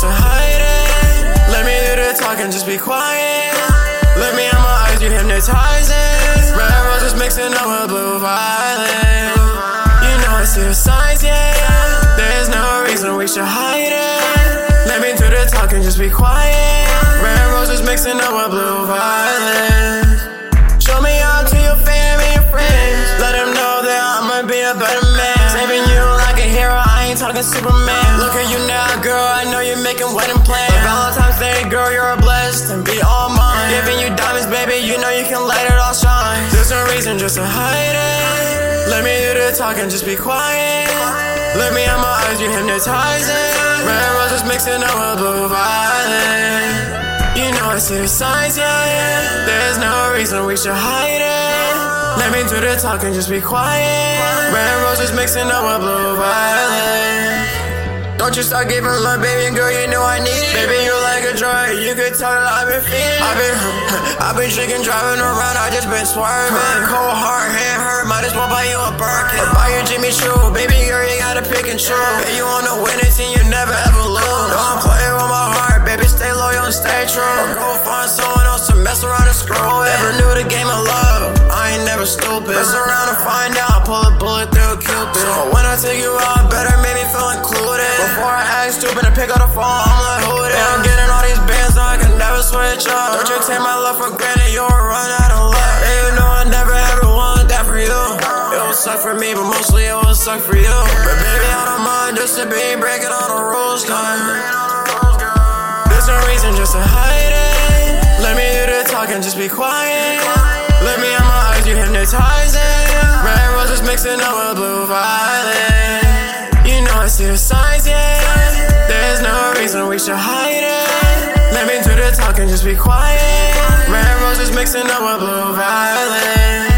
to hide it. Let me do the talking, just be quiet. Let me in my eyes, you hypnotizing. Red roses mixing up with blue violet. You know I see the signs, yeah. There's no reason we should hide it. Let me do the talking, just be quiet. Red roses mixing up with blue violet. Show me to your family and friends. Let them know that I'ma be a better man. Saving you like a hero, I ain't talking Superman. Know you're making wedding plans. But Valentine's Day, girl, you're blessed and be all mine. Giving you diamonds, baby, you know you can let it all shine. There's no reason just to hide it. Let me do the talking, just be quiet. Let me in my eyes, you're hypnotizing. Red roses mixing up with blue violet. You know I see the signs, yeah. There's no reason we should hide it. Let me do the talking, just be quiet. Red roses mixing up with blue violet. Don't you start giving love, baby And girl, you know I need it. Baby, you like a drug, you could tell that I've been feeling. I've been, I've been drinking, driving around, I just been swerving. Cold heart, hand hurt, might as well buy you a Birkin. Buy you Jimmy Choo, baby girl, you gotta pick and choose. Hey, you on the winning team, you never ever lose. Don't play with my heart, baby, stay loyal and stay true. Go find someone else to mess around and screw with. Never knew the game of love, I ain't never stupid. Mess around and find out, pull a bullet through a cupid. So when I take you out, better make me feel. Before stupid and pick up the phone, I'm like, who it is? I'm getting all these bands, so I can never switch up. Don't you take my love for granted, you'll run out of luck. And you know I never ever want that for you. It will suck for me, but mostly it will suck for you. But baby, I don't mind just to be breaking all the rules, There's no reason just to hide it. Let me do the talking, just be quiet. Let me in my eyes, you hypnotizing. Red roses mixing up with blue violet. You know I see the signs, yeah. Reason we should hide it. Let me do the talking, just be quiet. Red roses mixing up with blue violet.